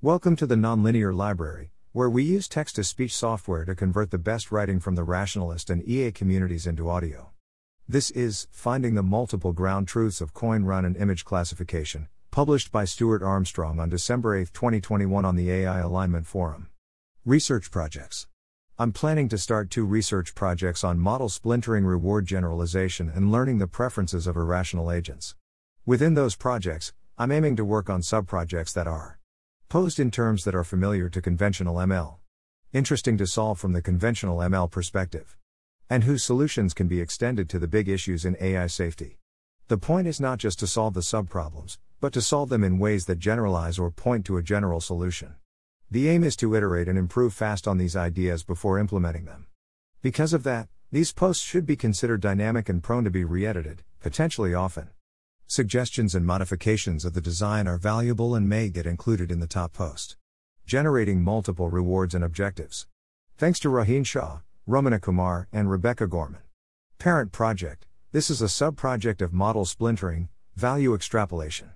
Welcome to the Nonlinear Library, where we use text to speech software to convert the best writing from the rationalist and EA communities into audio. This is Finding the Multiple Ground Truths of Coin Run and Image Classification, published by Stuart Armstrong on December 8, 2021, on the AI Alignment Forum. Research Projects I'm planning to start two research projects on model splintering reward generalization and learning the preferences of irrational agents. Within those projects, I'm aiming to work on subprojects that are posed in terms that are familiar to conventional ML, interesting to solve from the conventional ML perspective, and whose solutions can be extended to the big issues in AI safety. The point is not just to solve the subproblems, but to solve them in ways that generalize or point to a general solution. The aim is to iterate and improve fast on these ideas before implementing them. Because of that, these posts should be considered dynamic and prone to be re edited, potentially often. Suggestions and modifications of the design are valuable and may get included in the top post. Generating multiple rewards and objectives. Thanks to Rohin Shah, Ramana Kumar, and Rebecca Gorman. Parent Project This is a sub project of model splintering, value extrapolation.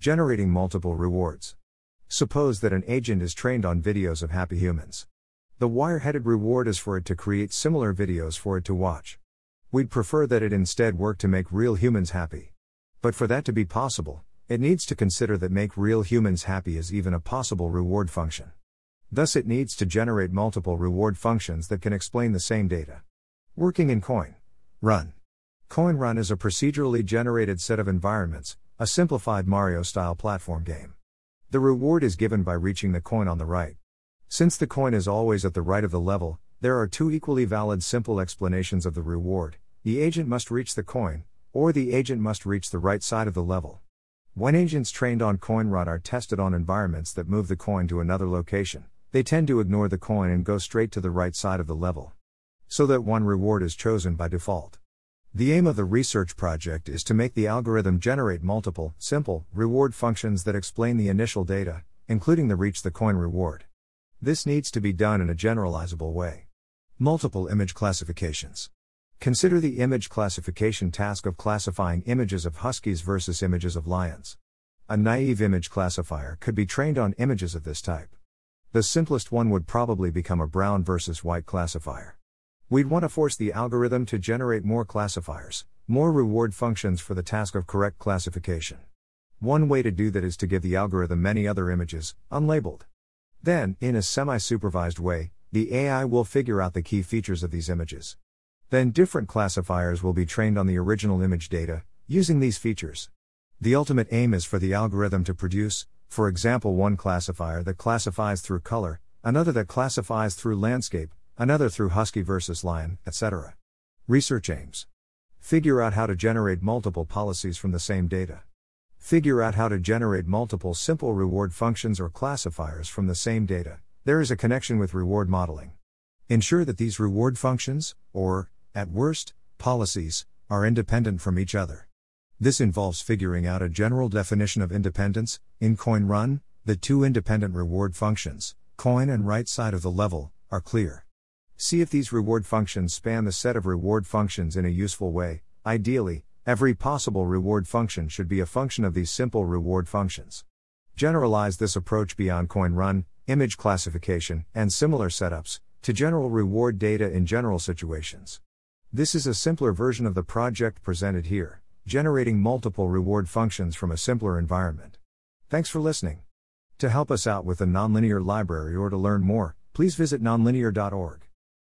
Generating multiple rewards. Suppose that an agent is trained on videos of happy humans. The wire headed reward is for it to create similar videos for it to watch. We'd prefer that it instead work to make real humans happy. But for that to be possible, it needs to consider that make real humans happy is even a possible reward function. Thus, it needs to generate multiple reward functions that can explain the same data. Working in Coin Run. Coin Run is a procedurally generated set of environments, a simplified Mario style platform game. The reward is given by reaching the coin on the right. Since the coin is always at the right of the level, there are two equally valid simple explanations of the reward the agent must reach the coin, or the agent must reach the right side of the level. When agents trained on coin run are tested on environments that move the coin to another location, they tend to ignore the coin and go straight to the right side of the level. So that one reward is chosen by default. The aim of the research project is to make the algorithm generate multiple, simple, reward functions that explain the initial data, including the reach the coin reward. This needs to be done in a generalizable way. Multiple image classifications. Consider the image classification task of classifying images of huskies versus images of lions. A naive image classifier could be trained on images of this type. The simplest one would probably become a brown versus white classifier. We'd want to force the algorithm to generate more classifiers, more reward functions for the task of correct classification. One way to do that is to give the algorithm many other images, unlabeled. Then, in a semi supervised way, the AI will figure out the key features of these images. Then different classifiers will be trained on the original image data, using these features. The ultimate aim is for the algorithm to produce, for example, one classifier that classifies through color, another that classifies through landscape, another through husky versus lion, etc. Research aims. Figure out how to generate multiple policies from the same data. Figure out how to generate multiple simple reward functions or classifiers from the same data. There is a connection with reward modeling. Ensure that these reward functions, or, at worst, policies, are independent from each other. This involves figuring out a general definition of independence. In Coin Run, the two independent reward functions, coin and right side of the level, are clear. See if these reward functions span the set of reward functions in a useful way. Ideally, every possible reward function should be a function of these simple reward functions. Generalize this approach beyond coin run, image classification, and similar setups to general reward data in general situations. This is a simpler version of the project presented here, generating multiple reward functions from a simpler environment. Thanks for listening. To help us out with the nonlinear library or to learn more, please visit nonlinear.org.